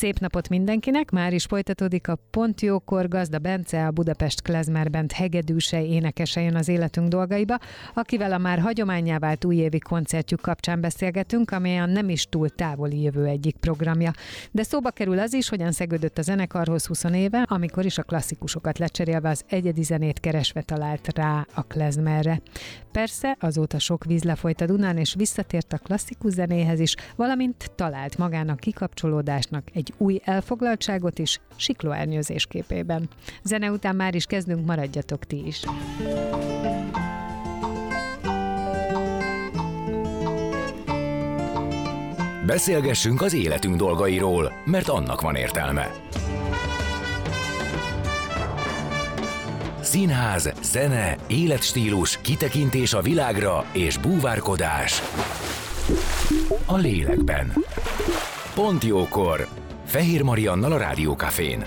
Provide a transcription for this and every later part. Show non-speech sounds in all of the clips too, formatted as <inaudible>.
Szép napot mindenkinek! Már is folytatódik a Pont Jókor Gazda Bence, a Budapest Klezmer Band hegedűse énekese jön az életünk dolgaiba, akivel a már hagyományá vált újévi koncertjük kapcsán beszélgetünk, amely a nem is túl távoli jövő egyik programja. De szóba kerül az is, hogyan szegődött a zenekarhoz 20 éve, amikor is a klasszikusokat lecserélve az egyedi zenét keresve talált rá a klezmerre. Persze azóta sok víz lefolyt a Dunán, és visszatért a klasszikus zenéhez is, valamint talált magának kikapcsolódásnak egy új elfoglaltságot is siklóernyőzés képében. Zene után már is kezdünk, maradjatok ti is. Beszélgessünk az életünk dolgairól, mert annak van értelme. Színház, zene, életstílus, kitekintés a világra és búvárkodás. A lélekben. Pont jókor! Fehér Mariannal a Rádiókafén.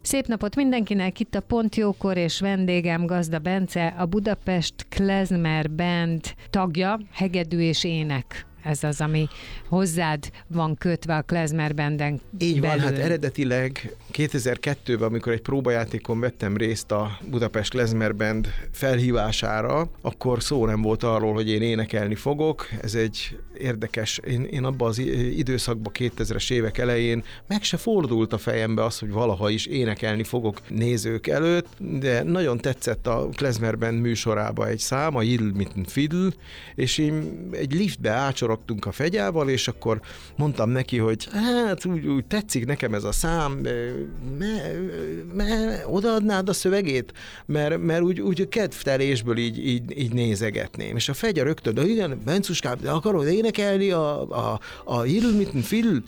Szép napot mindenkinek, itt a Pont Jókor és vendégem Gazda Bence, a Budapest Klezmer Band tagja, hegedű és ének ez az, ami hozzád van kötve a Klezmer Banden Így belül. van, hát eredetileg 2002-ben, amikor egy próbajátékon vettem részt a Budapest Klezmer Band felhívására, akkor szó nem volt arról, hogy én énekelni fogok. Ez egy érdekes, én, én abban az időszakban 2000-es évek elején meg se fordult a fejembe az, hogy valaha is énekelni fogok nézők előtt, de nagyon tetszett a Klezmer Band műsorába egy szám, a Yidl mit Fiddle, és én egy liftbe ácsorogtunk a fegyával, és akkor mondtam neki, hogy hát úgy, úgy tetszik nekem ez a szám, me, me, odaadnád a szövegét? Mert, mert úgy, úgy kedvtelésből így, így, így nézegetném. És a fegye rögtön, de igen, Bencuskám, de akarod énekelni a, a, a mit Fiddle?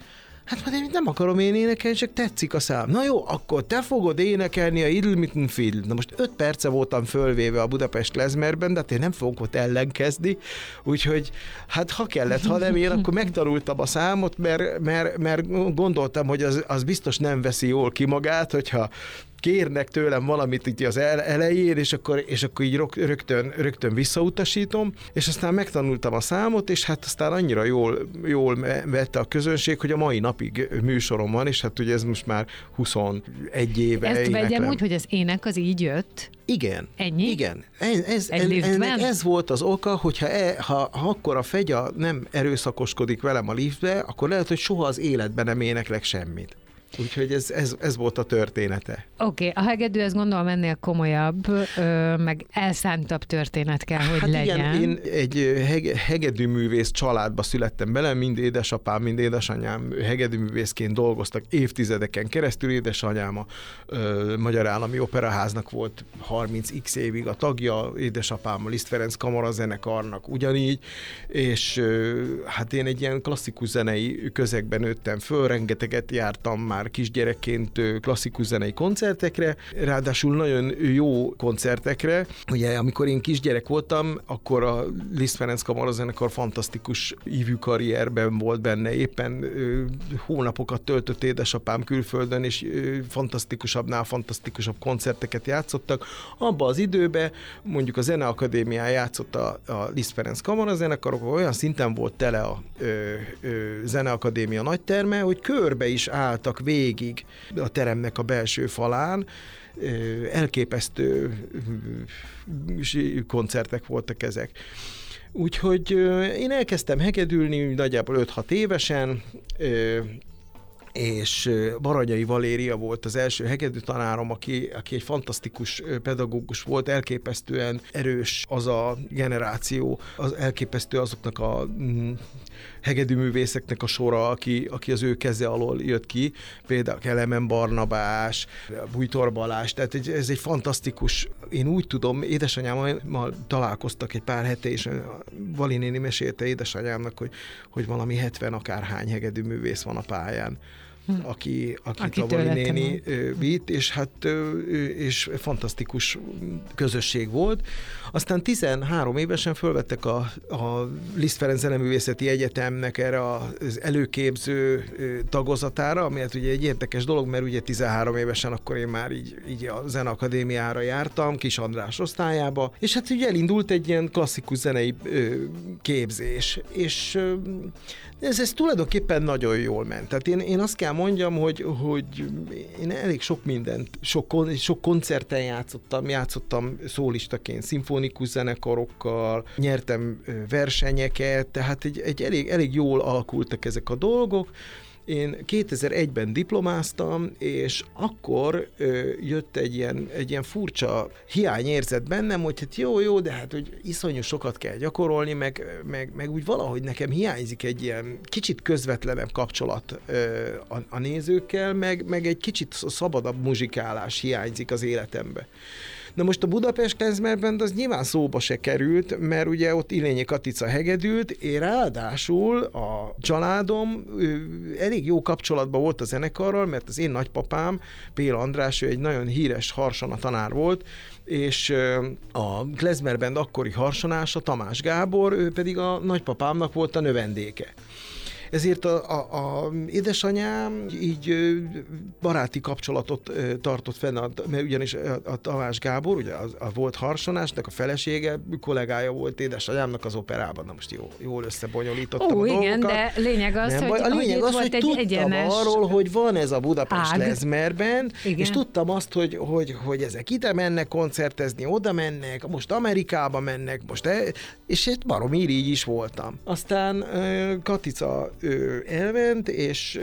Hát mert én nem akarom én énekelni, csak tetszik a szám. Na jó, akkor te fogod énekelni a Idle Field. Na most öt perce voltam fölvéve a Budapest Lezmerben, de hát én nem fogok ott ellenkezni, úgyhogy hát ha kellett, ha nem én, akkor megtanultam a számot, mert, mert, mert gondoltam, hogy az, az biztos nem veszi jól ki magát, hogyha kérnek tőlem valamit itt az elején, és akkor, és akkor így rögtön, rögtön visszautasítom, és aztán megtanultam a számot, és hát aztán annyira jól, jól vette a közönség, hogy a mai napig műsorom van, és hát ugye ez most már 21 éve. Ezt vegyem úgy, hogy az ének az így jött? Igen. Ennyi? Igen. Ez, ez, Egy ennek ez volt az oka, hogyha e, ha, ha akkor a fegya nem erőszakoskodik velem a liftbe, akkor lehet, hogy soha az életben nem éneklek semmit. Úgyhogy ez, ez, ez volt a története. Oké, okay, a hegedű ez gondolom ennél komolyabb, ö, meg elszántabb történet kell, hogy hát legyen. Igen, én egy hege, hegedűművész családba születtem bele, mind édesapám, mind édesanyám hegedűművészként dolgoztak évtizedeken keresztül. Édesanyám a ö, Magyar Állami Operaháznak volt 30x évig a tagja, édesapám a Liszt Ferenc kamarazenekarnak ugyanígy, és ö, hát én egy ilyen klasszikus zenei közegben nőttem föl, rengeteget jártam már már kisgyerekként klasszikus zenei koncertekre, ráadásul nagyon jó koncertekre. Ugye, amikor én kisgyerek voltam, akkor a Liszt Ferenc Kamarazenekar fantasztikus ívű karrierben volt benne, éppen ö, hónapokat töltött édesapám külföldön, és fantasztikusabbnál fantasztikusabb koncerteket játszottak. Abba az időben mondjuk a Zeneakadémián játszott a, a Liszt Ferenc Kamarazenekar, akkor olyan szinten volt tele a ö, ö, Zeneakadémia nagyterme, hogy körbe is álltak végig a teremnek a belső falán, elképesztő koncertek voltak ezek. Úgyhogy én elkezdtem hegedülni nagyjából 5-6 évesen, és Baranyai Valéria volt az első hegedű tanárom, aki, aki egy fantasztikus pedagógus volt, elképesztően erős az a generáció, az elképesztő azoknak a hegedűművészeknek a sora, aki, aki az ő keze alól jött ki, például Kelemen Barnabás, Bújtor Balázs, tehát egy, ez egy fantasztikus, én úgy tudom, édesanyámmal találkoztak egy pár hete, és Valinéni mesélte édesanyámnak, hogy, hogy valami 70 akárhány hegedűművész van a pályán. Aki, akit a Vali néni vitt, és hát és fantasztikus közösség volt. Aztán 13 évesen fölvettek a, a Liszt Ferenc Zeneművészeti Egyetemnek erre az előképző tagozatára, ami hát ugye egy érdekes dolog, mert ugye 13 évesen akkor én már így, így a Zeneakadémiára jártam, Kis András osztályába, és hát ugye elindult egy ilyen klasszikus zenei képzés, és ez, ez tulajdonképpen nagyon jól ment. Tehát én, én azt kell mondjam, hogy, hogy én elég sok mindent, sok, sok koncerten játszottam, játszottam szólistaként, szimfonikus zenekarokkal, nyertem versenyeket, tehát egy, egy elég, elég jól alakultak ezek a dolgok, én 2001-ben diplomáztam, és akkor ö, jött egy ilyen, egy ilyen furcsa hiányérzet bennem, hogy hát jó, jó, de hát hogy iszonyú sokat kell gyakorolni, meg, meg, meg úgy valahogy nekem hiányzik egy ilyen kicsit közvetlenebb kapcsolat ö, a, a nézőkkel, meg, meg egy kicsit szabadabb muzsikálás hiányzik az életembe. Na most a Budapest Klezmer Band az nyilván szóba se került, mert ugye ott Ilényi Katica hegedült, én ráadásul a családom elég jó kapcsolatban volt a zenekarral, mert az én nagypapám, Pél András, ő egy nagyon híres harsana tanár volt, és a Klezmer Band akkori harsonása, Tamás Gábor, ő pedig a nagypapámnak volt a növendéke ezért a, a, a édesanyám így baráti kapcsolatot tartott fenn, mert ugyanis a, a Tamás Gábor, ugye a, a volt harsonásnak a felesége, kollégája volt édesanyámnak az operában. Na most jó, jól összebonyolítottam Ó, a igen, de lényeg az, Nem, hogy, a lényeg hogy az, hogy egy tudtam egyenes arról, hogy van ez a Budapest ág. Lezmerben, Igen. és tudtam azt, hogy, hogy, hogy ezek ide mennek koncertezni, oda mennek, most Amerikába mennek, most e, és hát baromi így is voltam. Aztán Katica ő elment, és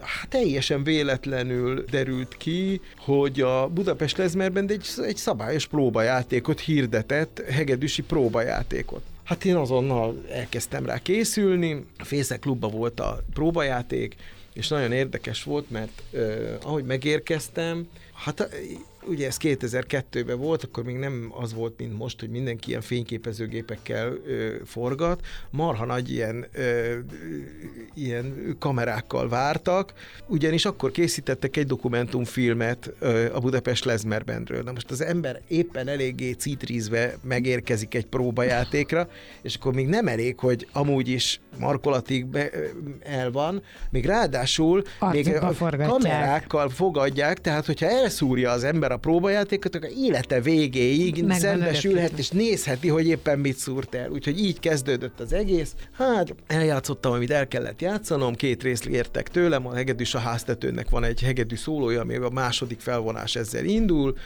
hát teljesen véletlenül derült ki, hogy a Budapest Lezmerben egy, egy szabályos próbajátékot hirdetett, hegedűsi próbajátékot. Hát én azonnal elkezdtem rá készülni, a Fészek klubban volt a próbajáték, és nagyon érdekes volt, mert eh, ahogy megérkeztem, hát ugye ez 2002-ben volt, akkor még nem az volt, mint most, hogy mindenki ilyen fényképezőgépekkel ö, forgat. Marha nagy ilyen, ö, ilyen kamerákkal vártak, ugyanis akkor készítettek egy dokumentumfilmet ö, a Budapest Lezmerbendről. Na most az ember éppen eléggé citrízve megérkezik egy próbajátékra, és akkor még nem elég, hogy amúgy is markolatig be, el van, még ráadásul még a kamerákkal fogadják, tehát hogyha elszúrja az ember a próbajátékot, akkor élete végéig szembesülhet és nézheti, hogy éppen mit szúrt el. Úgyhogy így kezdődött az egész. Hát eljátszottam, amit el kellett játszanom, két részt értek tőlem, a hegedűs a háztetőnek van egy hegedű szólója, ami a második felvonás ezzel indul,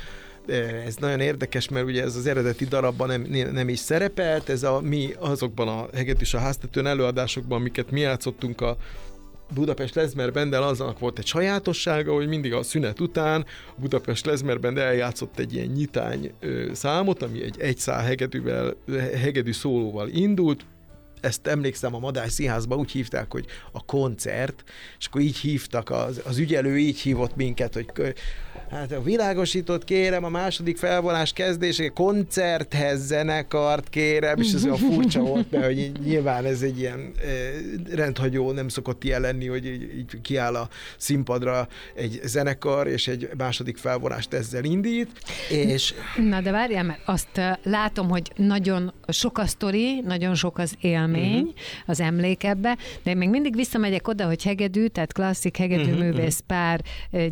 ez nagyon érdekes, mert ugye ez az eredeti darabban nem, nem is szerepelt, ez a mi azokban a hegedűs a háztetőn előadásokban, amiket mi játszottunk a Budapest Lezmer Bendel aznak volt egy sajátossága, hogy mindig a szünet után a Budapest Lezmer Band eljátszott egy ilyen nyitány ö, számot, ami egy egyszál hegedűvel, hegedű szólóval indult, ezt emlékszem a Madály Színházban úgy hívták, hogy a koncert, és akkor így hívtak, az, az ügyelő így hívott minket, hogy hát a világosított kérem a második felvonás kezdése, koncerthez zenekart kérem, és ez olyan furcsa volt, mert hogy nyilván ez egy ilyen rendhagyó, nem szokott ilyen lenni, hogy így, így kiáll a színpadra egy zenekar, és egy második felvonást ezzel indít, és... Na de várjál, mert azt látom, hogy nagyon sok a sztori, nagyon sok az élmény, uh-huh. az emlék ebbe, de én még mindig visszamegyek oda, hogy hegedű, tehát klasszik hegedű uh-huh, művész pár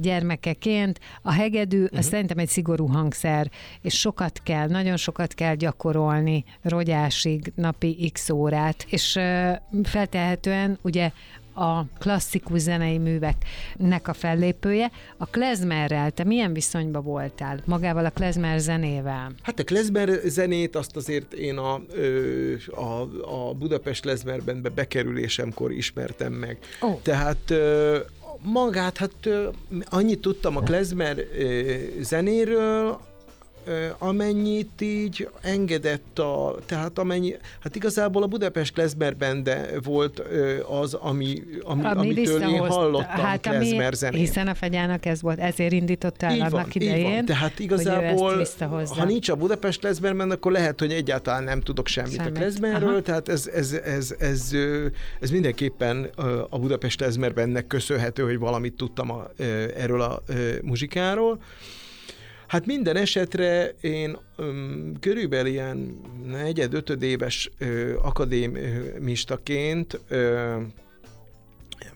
gyermekeként, a hegedű, uh-huh. az szerintem egy szigorú hangszer, és sokat kell, nagyon sokat kell gyakorolni, rogyásig, napi x órát, és feltehetően ugye a klasszikus zenei műveknek a fellépője. A klezmerrel te milyen viszonyban voltál? Magával a klezmer zenével? Hát a klezmer zenét azt azért én a, a, a Budapest Lezmerben bekerülésemkor ismertem meg. Ó. Tehát Magát, hát annyit tudtam a klezmer zenéről, amennyit így engedett a, tehát amennyi, hát igazából a Budapest Klezmer bende volt az, ami, ami, Ami amitől én hallottam hát, ami, klezmer zenét. Hiszen a fegyának ez volt, ezért indította el Így van, annak így van. idején. Tehát hogy ő igazából, ha nincs a Budapest klezmerben, akkor lehet, hogy egyáltalán nem tudok semmit, Semmit. a klezmerről, tehát ez, ez, ez, ez, ez mindenképpen a Budapest klezmerbennek köszönhető, hogy valamit tudtam a, erről a muzsikáról. Hát minden esetre én öm, körülbelül ilyen negyed-ötöd éves akadémistaként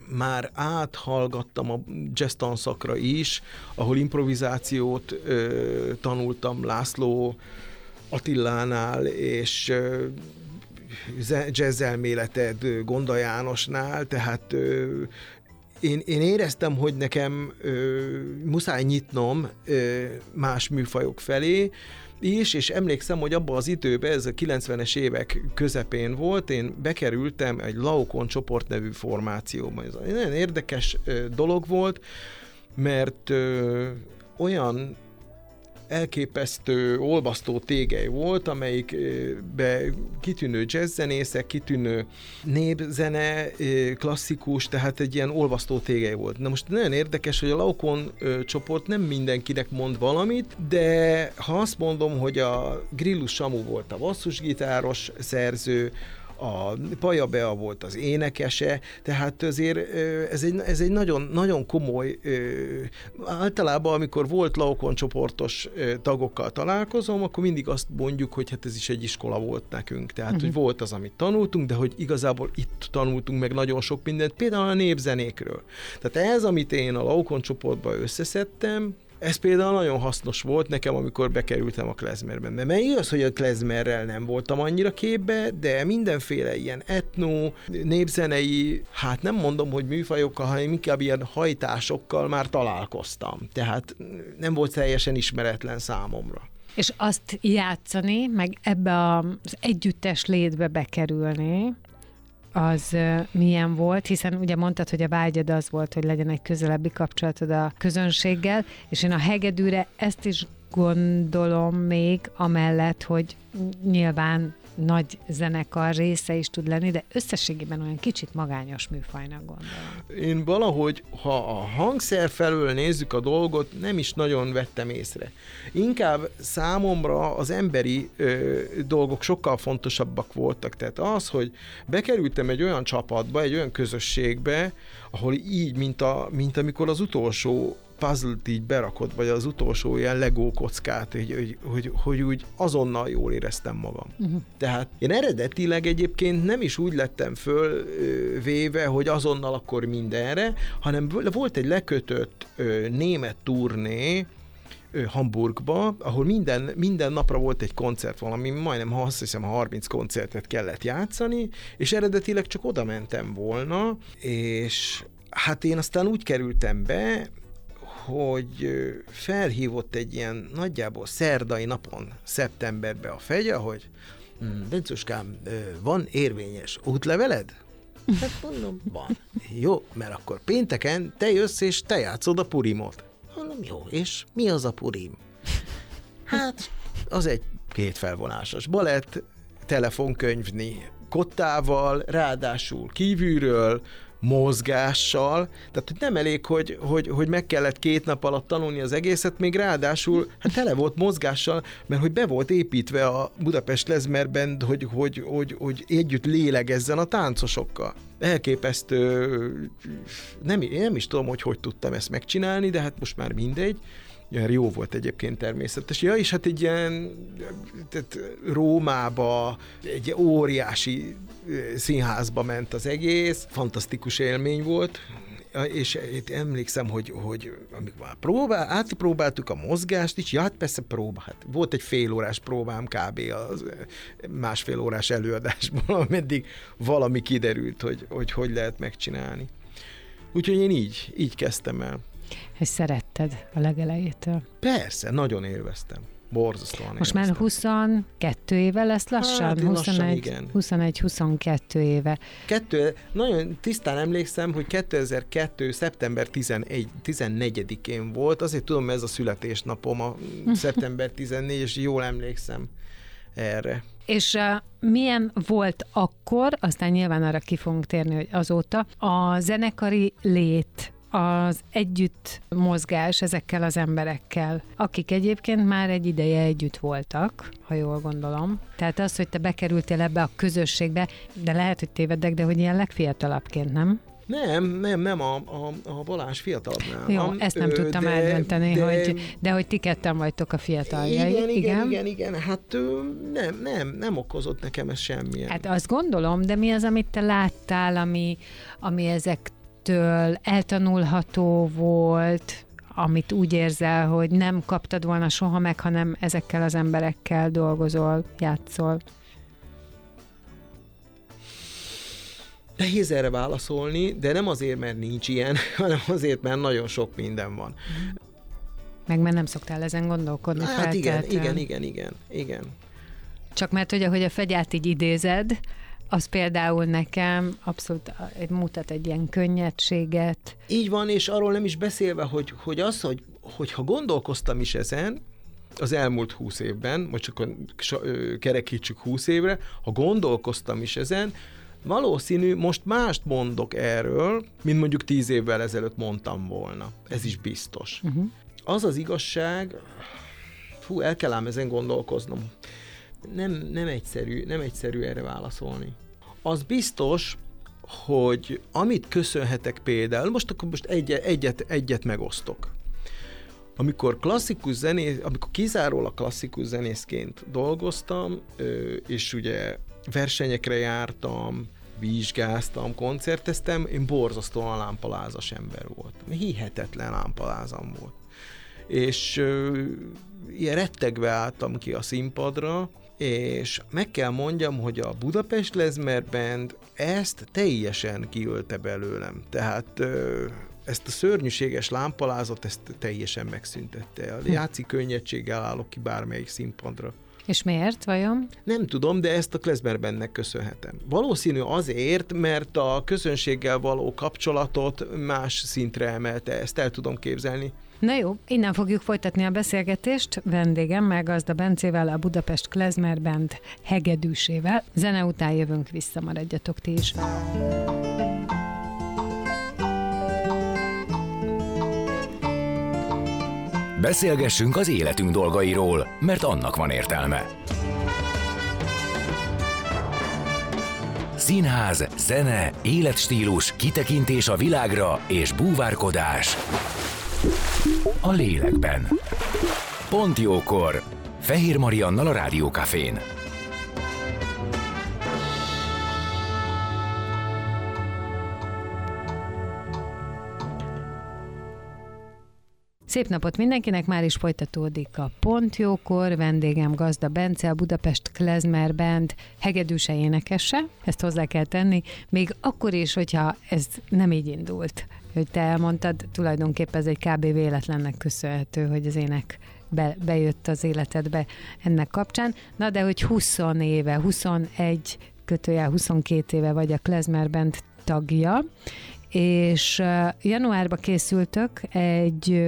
már áthallgattam a jazz tanszakra is, ahol improvizációt ö, tanultam László Attilánál, és ö, jazz elméleted Gonda Jánosnál, tehát ö, én, én éreztem, hogy nekem ö, muszáj nyitnom ö, más műfajok felé, is, és emlékszem, hogy abban az időben, ez a 90-es évek közepén volt, én bekerültem egy Laokon csoport nevű formációba. Ez egy nagyon érdekes ö, dolog volt, mert ö, olyan elképesztő, olvasztó tégely volt, amelyikbe kitűnő jazzzenészek, kitűnő népzene, ö, klasszikus, tehát egy ilyen olvasztó tégely volt. Na most nagyon érdekes, hogy a Laokon ö, csoport nem mindenkinek mond valamit, de ha azt mondom, hogy a Grillus Samu volt a basszusgitáros szerző, a Paja Bea volt az énekese, tehát azért ez egy, ez egy nagyon, nagyon komoly, általában amikor volt Laokon csoportos tagokkal találkozom, akkor mindig azt mondjuk, hogy hát ez is egy iskola volt nekünk, tehát uh-huh. hogy volt az, amit tanultunk, de hogy igazából itt tanultunk meg nagyon sok mindent, például a népzenékről. Tehát ez, amit én a Laokon csoportba összeszedtem, ez például nagyon hasznos volt nekem, amikor bekerültem a klezmerben. De mert igaz, hogy a klezmerrel nem voltam annyira képbe, de mindenféle ilyen etno, népzenei, hát nem mondom, hogy műfajokkal, hanem inkább ilyen hajtásokkal már találkoztam. Tehát nem volt teljesen ismeretlen számomra. És azt játszani, meg ebbe az együttes létbe bekerülni, az milyen volt, hiszen ugye mondtad, hogy a vágyad az volt, hogy legyen egy közelebbi kapcsolatod a közönséggel, és én a hegedűre ezt is gondolom még, amellett, hogy nyilván nagy zenekar része is tud lenni, de összességében olyan kicsit magányos műfajnak gondolom. Én valahogy, ha a hangszer felől nézzük a dolgot, nem is nagyon vettem észre. Inkább számomra az emberi ö, dolgok sokkal fontosabbak voltak. Tehát az, hogy bekerültem egy olyan csapatba, egy olyan közösségbe, ahol így, mint, a, mint amikor az utolsó puzzle-t így berakod, vagy az utolsó ilyen legó kockát, hogy, hogy, hogy, hogy úgy azonnal jól éreztem magam. Uh-huh. Tehát én eredetileg egyébként nem is úgy lettem föl ö, véve, hogy azonnal akkor mindenre, hanem volt egy lekötött ö, német turné, Hamburgba, ahol minden, minden napra volt egy koncert, valami majdnem, ha azt hiszem, 30 koncertet kellett játszani, és eredetileg csak oda mentem volna, és hát én aztán úgy kerültem be, hogy felhívott egy ilyen nagyjából szerdai napon, szeptemberbe a fegye, hogy "Hm, Bencuskám, van érvényes útleveled? Hát mondom, van. Jó, mert akkor pénteken te jössz és te játszod a purimot. Mondom, jó, és mi az a purim? Hát, az egy két felvonásos balett, telefonkönyvni kottával, ráadásul kívülről, mozgással, tehát hogy nem elég, hogy, hogy, hogy meg kellett két nap alatt tanulni az egészet, még ráadásul hát tele volt mozgással, mert hogy be volt építve a Budapest Lezmerben, hogy, hogy, hogy, hogy együtt lélegezzen a táncosokkal. Elképesztő, nem, nem is tudom, hogy hogy tudtam ezt megcsinálni, de hát most már mindegy. Ilyen jó volt egyébként természetes. Ja, és hát egy ilyen, tehát Rómába egy óriási színházba ment az egész, fantasztikus élmény volt, és itt emlékszem, hogy, hogy amikor már próbál, átpróbáltuk a mozgást is, ja, hát persze próba, hát volt egy fél órás próbám kb. az másfél órás előadásból, <laughs> ameddig valami kiderült, hogy hogy, hogy lehet megcsinálni. Úgyhogy én így, így kezdtem el. És szeretted a legelejétől. Persze, nagyon élveztem. Borzasztóan Most már élveztem. 22 éve lesz lassan? Hát, lassan 21, igen. 21-22 éve. Kettő, nagyon tisztán emlékszem, hogy 2002. szeptember 11, 14-én volt, azért tudom, mert ez a születésnapom, a <laughs> szeptember 14, és jól emlékszem erre. És uh, milyen volt akkor, aztán nyilván arra ki fogunk térni, hogy azóta, a zenekari lét, az együtt mozgás ezekkel az emberekkel, akik egyébként már egy ideje együtt voltak, ha jól gondolom. Tehát az, hogy te bekerültél ebbe a közösségbe, de lehet, hogy tévedek, de hogy ilyen legfiatalabbként, nem? Nem, nem, nem, a, a, a Balázs fiatalabb nálam. Jó, ezt nem Ö, tudtam de- eldönteni, de- hogy, de hogy ti ketten vagytok a fiataljai. Igen, igen, igen, igen, hát ö, nem, nem, nem okozott nekem ez semmilyen. Hát azt gondolom, de mi az, amit te láttál, ami, ami ezektől eltanulható volt, amit úgy érzel, hogy nem kaptad volna soha meg, hanem ezekkel az emberekkel dolgozol, játszol. Nehéz erre válaszolni, de nem azért, mert nincs ilyen, <laughs> hanem azért, mert nagyon sok minden van. Meg mert nem szoktál ezen gondolkodni Hát igen, igen, igen, igen, igen. Csak mert, hogy ahogy a fegyát így idézed, az például nekem abszolút mutat egy ilyen könnyedséget. Így van, és arról nem is beszélve, hogy, hogy az, hogy, hogyha gondolkoztam is ezen, az elmúlt húsz évben, most csak kerekítsük húsz évre, ha gondolkoztam is ezen, valószínű, most mást mondok erről, mint mondjuk tíz évvel ezelőtt mondtam volna. Ez is biztos. Uh-huh. Az az igazság, fú, el kell ám ezen gondolkoznom. Nem, nem, egyszerű, nem egyszerű erre válaszolni. Az biztos, hogy amit köszönhetek például, most akkor most egyet, egyet, egyet megosztok. Amikor klasszikus zenész, amikor kizárólag klasszikus zenészként dolgoztam, és ugye versenyekre jártam, vizsgáztam, koncerteztem, én borzasztóan lámpalázas ember voltam. Hihetetlen lámpalázam volt. És ilyen rettegve álltam ki a színpadra, és meg kell mondjam, hogy a Budapest Lezmer Band ezt teljesen kiölte belőlem. Tehát ezt a szörnyűséges lámpalázat, ezt teljesen megszüntette. A játszik könnyedséggel állok ki bármelyik színpadra. És miért vajon? Nem tudom, de ezt a Klezmerbennek köszönhetem. Valószínű azért, mert a közönséggel való kapcsolatot más szintre emelte, ezt el tudom képzelni. Na jó, innen fogjuk folytatni a beszélgetést vendégemmel, Gazda Bencével, a Budapest Klezmer Band hegedűsével. Zene után jövünk vissza, maradjatok ti is. Beszélgessünk az életünk dolgairól, mert annak van értelme. Színház, zene, életstílus, kitekintés a világra és búvárkodás. A lélekben. Pont jókor. Fehér Mariannal a Rádiókafén. Szép napot mindenkinek, már is folytatódik a Pont Jókor, vendégem Gazda Bence, a Budapest Klezmer Band hegedűse énekese, ezt hozzá kell tenni, még akkor is, hogyha ez nem így indult, hogy te elmondtad, tulajdonképpen ez egy kb. véletlennek köszönhető, hogy az ének be, bejött az életedbe ennek kapcsán. Na de hogy 20 éve, 21 kötőjel 22 éve vagy a Klezmer Band tagja, és januárban készültök egy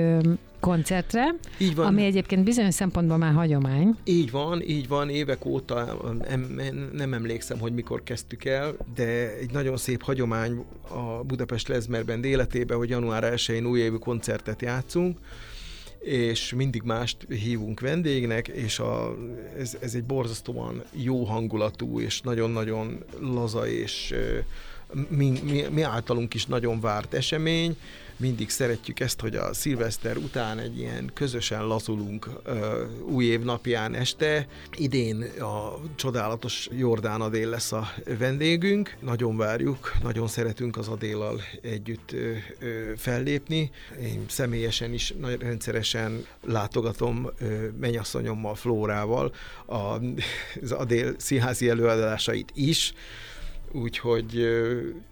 koncertre, Így van. ami egyébként bizonyos szempontból már hagyomány. Így van, így van, évek óta em, em, nem emlékszem, hogy mikor kezdtük el, de egy nagyon szép hagyomány a Budapest Lezmerben életében, hogy január 1-én újévi koncertet játszunk, és mindig mást hívunk vendégnek, és a, ez, ez egy borzasztóan jó hangulatú, és nagyon-nagyon laza, és mi, mi, mi általunk is nagyon várt esemény. Mindig szeretjük ezt, hogy a szilveszter után egy ilyen közösen lazulunk ö, új év napján este. Idén a csodálatos Jordán Adél lesz a vendégünk. Nagyon várjuk, nagyon szeretünk az Adéllal együtt ö, ö, fellépni. Én személyesen is nagyon rendszeresen látogatom ö, mennyasszonyommal, Flórával a, az Adél színházi előadásait is úgyhogy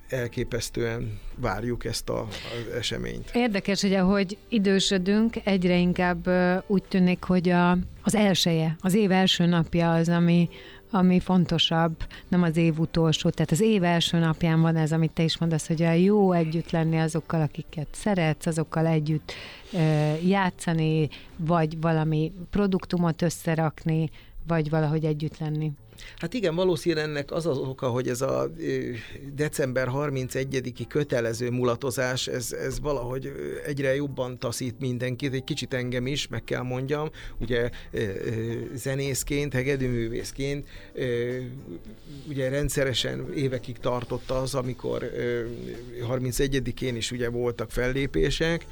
elképesztően várjuk ezt a, az eseményt. Érdekes, hogy ahogy idősödünk, egyre inkább úgy tűnik, hogy a, az elsője, az év első napja az, ami, ami fontosabb, nem az év utolsó. Tehát az év első napján van ez, amit te is mondasz, hogy a jó együtt lenni azokkal, akiket szeretsz, azokkal együtt játszani, vagy valami produktumot összerakni, vagy valahogy együtt lenni. Hát igen, valószínűleg ennek az az oka, hogy ez a december 31-i kötelező mulatozás, ez, ez valahogy egyre jobban taszít mindenkit, egy kicsit engem is, meg kell mondjam, ugye zenészként, hegedűművészként, ugye rendszeresen évekig tartott az, amikor 31-én is ugye voltak fellépések,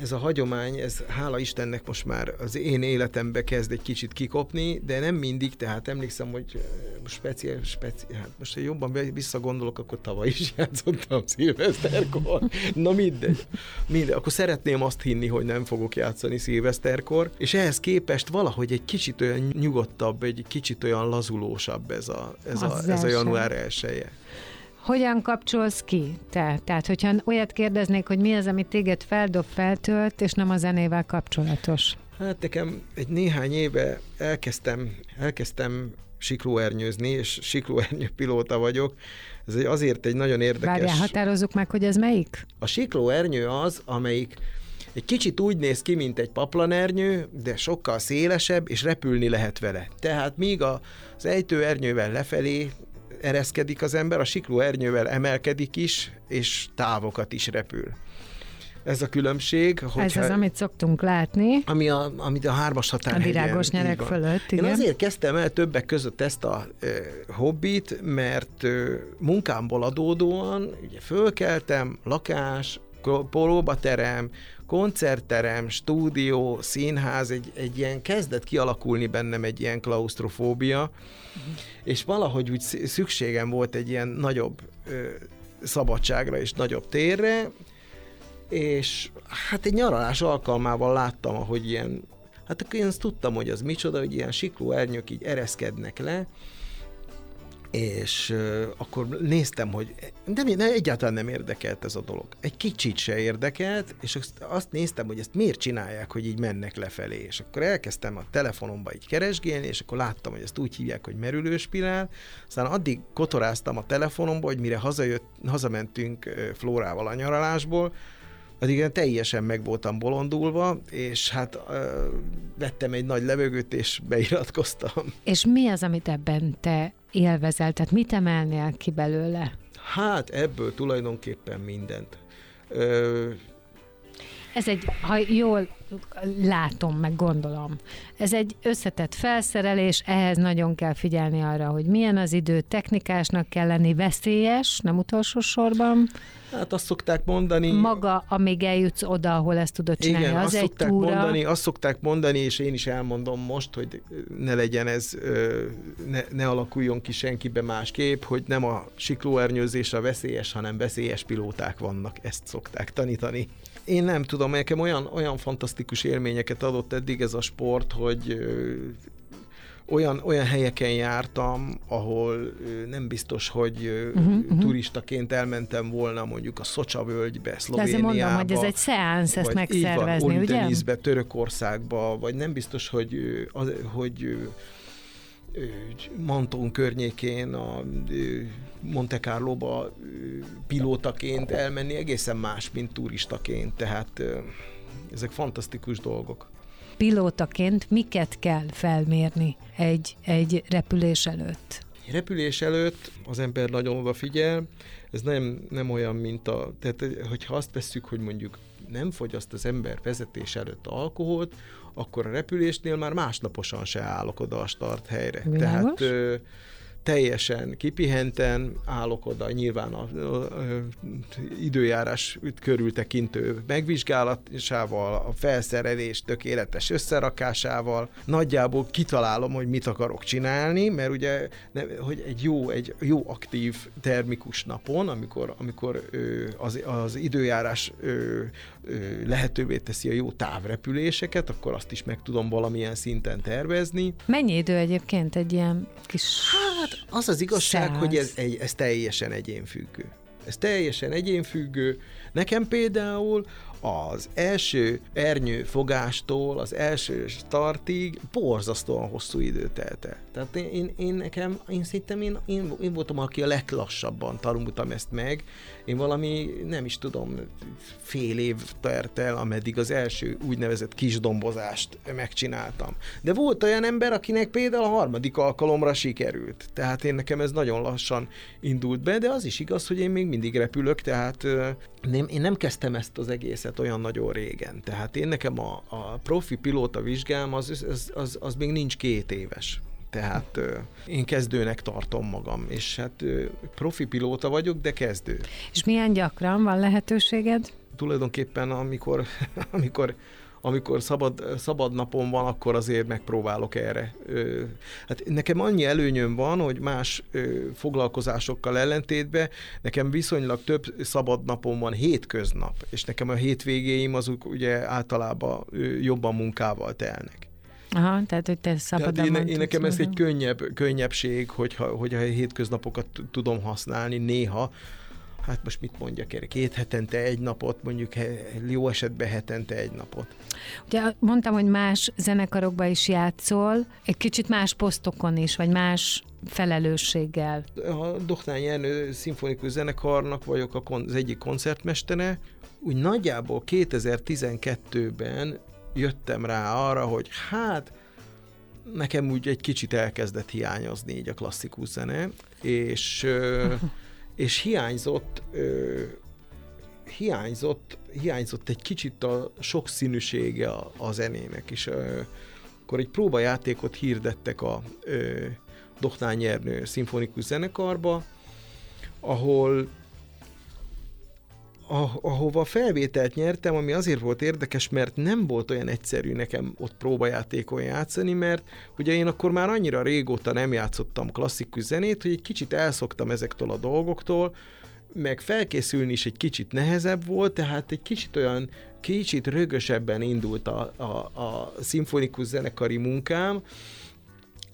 ez a hagyomány, ez hála Istennek most már az én életembe kezd egy kicsit kikopni, de nem mindig, tehát emlékszem, hogy speciál, speciál hát most ha jobban visszagondolok, akkor tavaly is <laughs> játszottam szilveszterkor. Na mindegy. mindegy. Akkor szeretném azt hinni, hogy nem fogok játszani szilveszterkor, és ehhez képest valahogy egy kicsit olyan nyugodtabb, egy kicsit olyan lazulósabb ez a, ez a, ez a január elsője. Hogyan kapcsolsz ki te? Tehát, hogyha olyat kérdeznék, hogy mi az, ami téged feldob, feltölt, és nem a zenével kapcsolatos? Hát nekem egy néhány éve elkezdtem, elkezdtem siklóernyőzni, és siklóernyő pilóta vagyok. Ez azért egy nagyon érdekes... Várjál, határozzuk meg, hogy ez melyik? A siklóernyő az, amelyik egy kicsit úgy néz ki, mint egy paplanernyő, de sokkal szélesebb, és repülni lehet vele. Tehát míg az ejtőernyővel lefelé ereszkedik az ember, a sikló ernyővel emelkedik is, és távokat is repül. Ez a különbség. Ez az, amit szoktunk látni. Ami a, amit a hármas határ. A virágos nyerek fölött, igen. Én azért kezdtem el többek között ezt a e, hobbit, mert e, munkámból adódóan ugye fölkeltem, lakás, próbaterem, koncertterem, stúdió, színház, egy, egy ilyen kezdett kialakulni bennem egy ilyen klaustrofóbia, és valahogy úgy szükségem volt egy ilyen nagyobb ö, szabadságra és nagyobb térre, és hát egy nyaralás alkalmával láttam, ahogy ilyen, hát akkor én azt tudtam, hogy az micsoda, hogy ilyen sikló ernyők így ereszkednek le, és akkor néztem, hogy de ne, egyáltalán nem érdekelt ez a dolog. Egy kicsit se érdekelt, és azt, azt néztem, hogy ezt miért csinálják, hogy így mennek lefelé. És akkor elkezdtem a telefonomba így keresgélni, és akkor láttam, hogy ezt úgy hívják, hogy merülőspirál. Aztán addig kotoráztam a telefonomba, hogy mire hazajött, hazamentünk Flórával a nyaralásból, addig én teljesen meg voltam bolondulva, és hát ö, vettem egy nagy levegőt, és beiratkoztam. És mi az, amit ebben te élvezel? Tehát mit emelnél ki belőle? Hát ebből tulajdonképpen mindent. Ö, ez egy, ha jól látom, meg gondolom, ez egy összetett felszerelés, ehhez nagyon kell figyelni arra, hogy milyen az idő, technikásnak kell lenni, veszélyes, nem utolsó sorban. Hát azt szokták mondani. Maga, amíg eljutsz oda, ahol ezt tudod csinálni, igen, az azt egy szokták túra. Mondani, azt szokták mondani, és én is elmondom most, hogy ne legyen ez, ne, ne alakuljon ki senkibe másképp, hogy nem a siklóernyőzés a veszélyes, hanem veszélyes pilóták vannak, ezt szokták tanítani. Én nem tudom, nekem olyan, olyan fantasztikus élményeket adott eddig ez a sport, hogy olyan, olyan helyeken jártam, ahol nem biztos, hogy uh-huh, uh-huh. turistaként elmentem volna mondjuk a Szocsa völgybe, Szlovéniába. De mondom, hogy ez egy szeánsz ezt megszervezni, van, ugye? Törökországba, vagy nem biztos, hogy, hogy Manton környékén, a Monte Carlo-ba pilótaként elmenni egészen más, mint turistaként, tehát ezek fantasztikus dolgok pilótaként miket kell felmérni egy, egy repülés előtt? Repülés előtt az ember nagyon odafigyel, ez nem, nem olyan, mint a... Tehát, hogyha azt vesszük, hogy mondjuk nem fogyaszt az ember vezetés előtt alkoholt, akkor a repülésnél már másnaposan se állok oda a start helyre. Világos? Tehát teljesen kipihenten állok oda, nyilván a, a, a időjárás körültekintő megvizsgálatával, a felszerelés tökéletes összerakásával, nagyjából kitalálom, hogy mit akarok csinálni, mert ugye hogy egy jó, egy jó aktív termikus napon, amikor, amikor az, az időjárás lehetővé teszi a jó távrepüléseket, akkor azt is meg tudom valamilyen szinten tervezni. Mennyi idő egyébként egy ilyen kis Hát az az igazság, Száz. hogy ez, egy, ez teljesen egyénfüggő. Ez teljesen egyénfüggő. Nekem például az első ernyő fogástól az első startig borzasztóan hosszú idő telt el. Tehát én, én, én nekem, én szerintem én, én, én voltam, aki a leglassabban tanultam ezt meg. Én valami, nem is tudom, fél év telt el, ameddig az első úgynevezett kisdombozást megcsináltam. De volt olyan ember, akinek például a harmadik alkalomra sikerült. Tehát én nekem ez nagyon lassan indult be, de az is igaz, hogy én még mindig repülök, tehát nem, én nem kezdtem ezt az egészet olyan nagyon régen. Tehát én nekem a, a profi pilóta vizsgám az, az, az, az még nincs két éves. Tehát ö, én kezdőnek tartom magam, és hát ö, profi pilóta vagyok, de kezdő. És milyen gyakran van lehetőséged? Tulajdonképpen amikor, <laughs> amikor amikor szabad, szabad napon van, akkor azért megpróbálok erre. Hát nekem annyi előnyöm van, hogy más foglalkozásokkal ellentétben nekem viszonylag több szabad napon van hétköznap, és nekem a hétvégéim azok ugye általában jobban munkával telnek. Aha, tehát, hogy te szabadon Tehát én, én nekem ez egy könnyebb, könnyebbség, hogyha, hogyha a hétköznapokat tudom használni néha, hát most mit mondjak erre, két hetente egy napot, mondjuk jó esetben hetente egy napot. Ugye mondtam, hogy más zenekarokba is játszol, egy kicsit más posztokon is, vagy más felelősséggel. A Dohnány Ernő szimfonikus zenekarnak vagyok a kon- az egyik koncertmestere, úgy nagyjából 2012-ben jöttem rá arra, hogy hát nekem úgy egy kicsit elkezdett hiányozni így a klasszikus zene, és, <laughs> és hiányzott ö, hiányzott, hiányzott egy kicsit a sokszínűsége a, a zenének, és ö, akkor egy próbajátékot hirdettek a ö, Dohnány Ernő szimfonikus zenekarba, ahol ah- ahova felvételt nyertem, ami azért volt érdekes, mert nem volt olyan egyszerű nekem ott próbajátékon játszani, mert ugye én akkor már annyira régóta nem játszottam klasszikus zenét, hogy egy kicsit elszoktam ezektől a dolgoktól, meg felkészülni is egy kicsit nehezebb volt, tehát egy kicsit olyan kicsit rögösebben indult a, a, a szimfonikus zenekari munkám,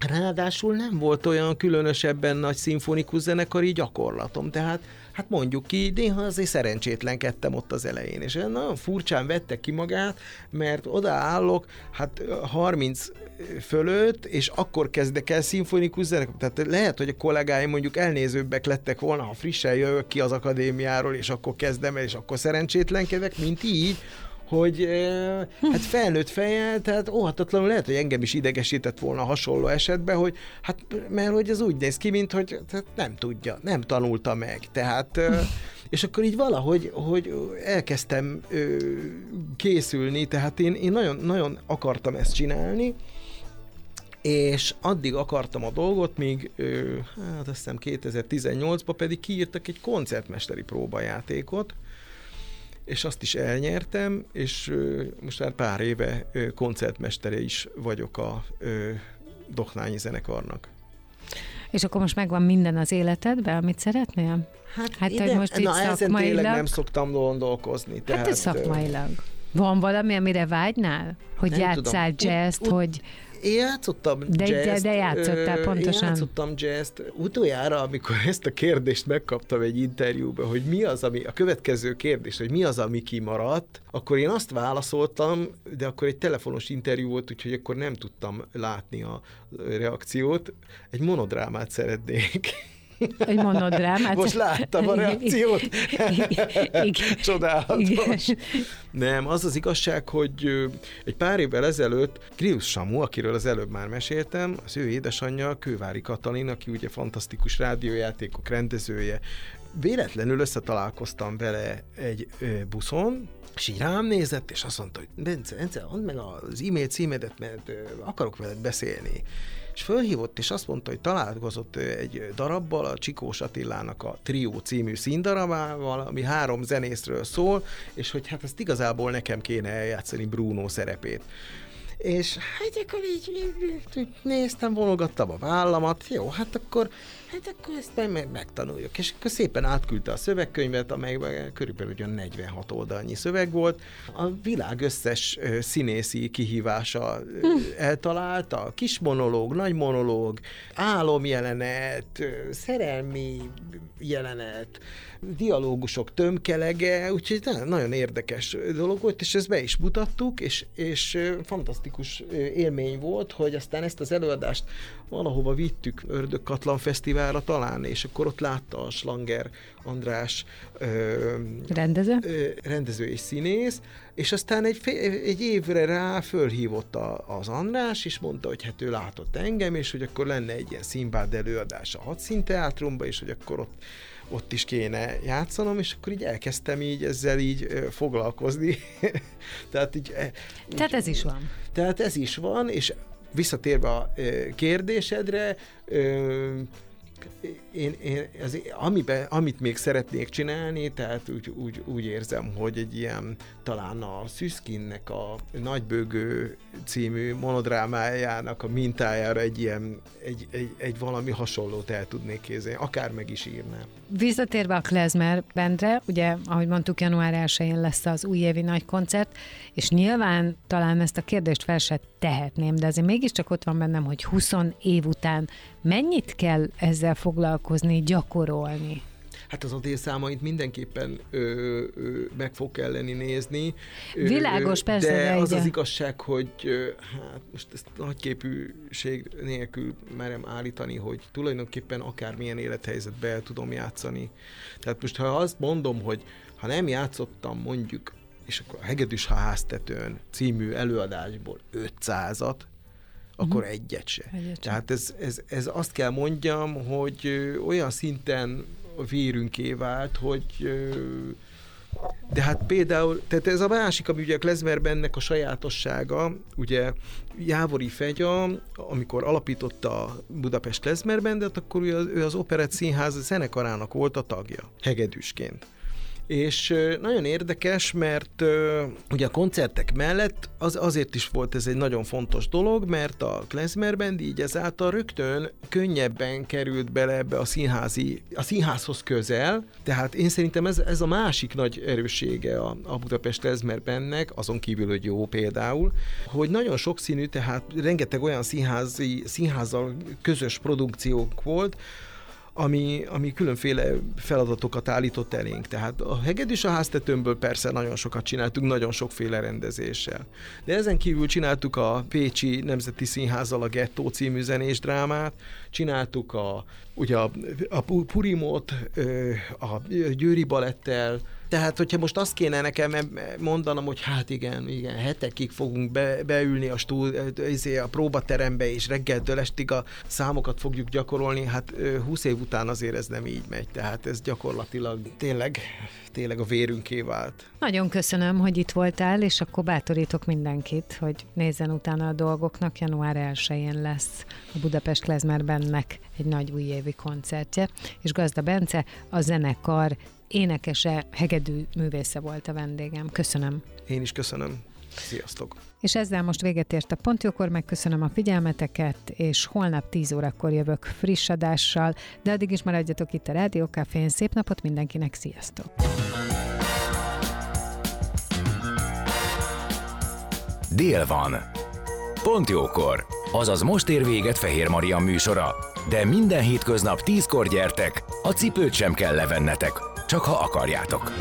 Ráadásul nem volt olyan különösebben nagy szimfonikus zenekari gyakorlatom, tehát hát mondjuk ki, néha azért szerencsétlenkedtem ott az elején, és nagyon furcsán vette ki magát, mert odaállok, hát 30 fölött, és akkor kezdek el szimfonikus zenekar. Tehát lehet, hogy a kollégáim mondjuk elnézőbbek lettek volna, ha frissen jövök ki az akadémiáról, és akkor kezdem el, és akkor szerencsétlenkedek, mint így, hogy hát felnőtt fejjel, tehát óhatatlanul lehet, hogy engem is idegesített volna hasonló esetben, hogy hát mert hogy ez úgy néz ki, mint hogy tehát nem tudja, nem tanulta meg. Tehát eh, és akkor így valahogy hogy elkezdtem ö, készülni, tehát én, én nagyon, nagyon akartam ezt csinálni, és addig akartam a dolgot, míg ö, hát azt hiszem 2018-ban pedig kiírtak egy koncertmesteri próbajátékot, és azt is elnyertem, és most már pár éve koncertmestere is vagyok a Doknányi zenekarnak. És akkor most megvan minden az életedben, amit szeretnél? Hát, hogy most így na, ezen tényleg szakmailag- nem szoktam gondolkozni. Hát ez ö, szakmailag. Van valami, amire vágynál? Hogy Nem játszál tudom. jazzt, ut- hogy... Én játszottam De- de- jazzt. de játszottál pontosan. Játszottam jazzt. Utoljára, amikor ezt a kérdést megkaptam egy interjúban, hogy mi az, ami, a következő kérdés, hogy mi az, ami kimaradt, akkor én azt válaszoltam, de akkor egy telefonos interjú volt, úgyhogy akkor nem tudtam látni a reakciót. Egy monodrámát szeretnék. Egy monodrámát. Most láttam a reakciót. Igen. Csodálatos. Igen. Nem, az az igazság, hogy egy pár évvel ezelőtt Kriusz Samu, akiről az előbb már meséltem, az ő édesanyja, Kővári Katalin, aki ugye fantasztikus rádiójátékok rendezője, véletlenül összetalálkoztam vele egy ö, buszon, és így rám nézett, és azt mondta, hogy Bence, Bence, add meg az e-mail címedet, mert ö, akarok veled beszélni. És fölhívott, és azt mondta, hogy találkozott egy darabbal, a Csikós Attilának a Trió című színdarabával, ami három zenészről szól, és hogy hát ezt igazából nekem kéne eljátszani Bruno szerepét. és hát akkor így, így, így néztem, vonogattam a vállamat, jó, hát akkor hát akkor ezt meg, meg, megtanuljuk. És akkor szépen átküldte a szövegkönyvet, amelyben körülbelül ugyan 46 oldalnyi szöveg volt. A világ összes színészi kihívása ö, eltalálta, kis monológ, nagy monológ, álomjelenet, szerelmi jelenet, dialógusok tömkelege, úgyhogy nagyon érdekes dolog volt, és ezt be is mutattuk, és, és fantasztikus élmény volt, hogy aztán ezt az előadást valahova vittük Ördögkatlan Fesztiválra talán, és akkor ott látta a Slanger András ö, rendező? Ö, rendező és színész, és aztán egy, egy évre rá fölhívott a, az András, és mondta, hogy hát ő látott engem, és hogy akkor lenne egy ilyen színpád előadás a Hadszínteátrumba, és hogy akkor ott ott is kéne játszanom, és akkor így elkezdtem így ezzel így foglalkozni. <laughs> tehát így... Tehát ez is van. Tehát ez is van, és visszatérve a kérdésedre, én, én az, amiben, amit még szeretnék csinálni, tehát úgy, úgy, úgy érzem, hogy egy ilyen, talán a Szüszkinnek a Nagybőgő című monodrámájának a mintájára egy ilyen, egy, egy, egy valami hasonlót el tudnék kézzelni, akár meg is írnám. Visszatérve a Klezmer bendre, ugye, ahogy mondtuk, január 1-én lesz az újévi nagy koncert, és nyilván talán ezt a kérdést fel se tehetném, de azért mégiscsak ott van bennem, hogy 20 év után mennyit kell ezzel foglalkozni, gyakorolni? Hát az adélszámait mindenképpen ö, ö, meg fog kelleni nézni. Világos, persze. De, az az igazság, hogy ö, hát most ezt nagyképűség nélkül merem állítani, hogy tulajdonképpen akármilyen élethelyzetbe el tudom játszani. Tehát most ha azt mondom, hogy ha nem játszottam mondjuk és akkor a Hegedűs háztetőn című előadásból 500-at, akkor uh-huh. egyet se. Egyet Tehát ez, ez, ez azt kell mondjam, hogy olyan szinten vérünké vált, hogy de hát például, tehát ez a másik, ami ugye a Klezmerben ennek a sajátossága, ugye Jávori Fegya, amikor alapította Budapest Klezmerbendet, akkor ő az, ő az Operett Színház zenekarának volt a tagja, hegedűsként. És nagyon érdekes, mert ugye a koncertek mellett az azért is volt ez egy nagyon fontos dolog, mert a Klezmer Band így ezáltal rögtön könnyebben került bele ebbe a színházi, a színházhoz közel, tehát én szerintem ez, ez a másik nagy erőssége a, a Budapest Klezmer Bandnek, azon kívül, hogy jó például, hogy nagyon sokszínű, tehát rengeteg olyan színházi, színházzal közös produkciók volt, ami, ami különféle feladatokat állított elénk. Tehát a hegedűs a háztetőmből persze nagyon sokat csináltunk, nagyon sokféle rendezéssel. De ezen kívül csináltuk a Pécsi Nemzeti Színházzal a Gettó című zenés drámát, csináltuk a, ugye a, a Purimot, a Győri Balettel, tehát, hogyha most azt kéne nekem mondanom, hogy hát igen, igen, hetekig fogunk be, beülni a, stúl, izé, a próbaterembe, és reggeltől estig a számokat fogjuk gyakorolni, hát 20 év után azért ez nem így megy, tehát ez gyakorlatilag tényleg, tényleg a vérünké vált. Nagyon köszönöm, hogy itt voltál, és akkor bátorítok mindenkit, hogy nézzen utána a dolgoknak. Január 1-én lesz a Budapest Klezmerbennek egy nagy újévi koncertje, és Gazda Bence a zenekar énekese, hegedű művésze volt a vendégem. Köszönöm. Én is köszönöm. Sziasztok! És ezzel most véget ért a Pontjókor, megköszönöm a figyelmeteket, és holnap 10 órakor jövök friss adással, de addig is maradjatok itt a Rádiókafén. Szép napot mindenkinek, sziasztok! Dél van. Pont jókor. Azaz most ér véget Fehér Maria műsora. De minden hétköznap tízkor gyertek, a cipőt sem kell levennetek csak ha akarjátok.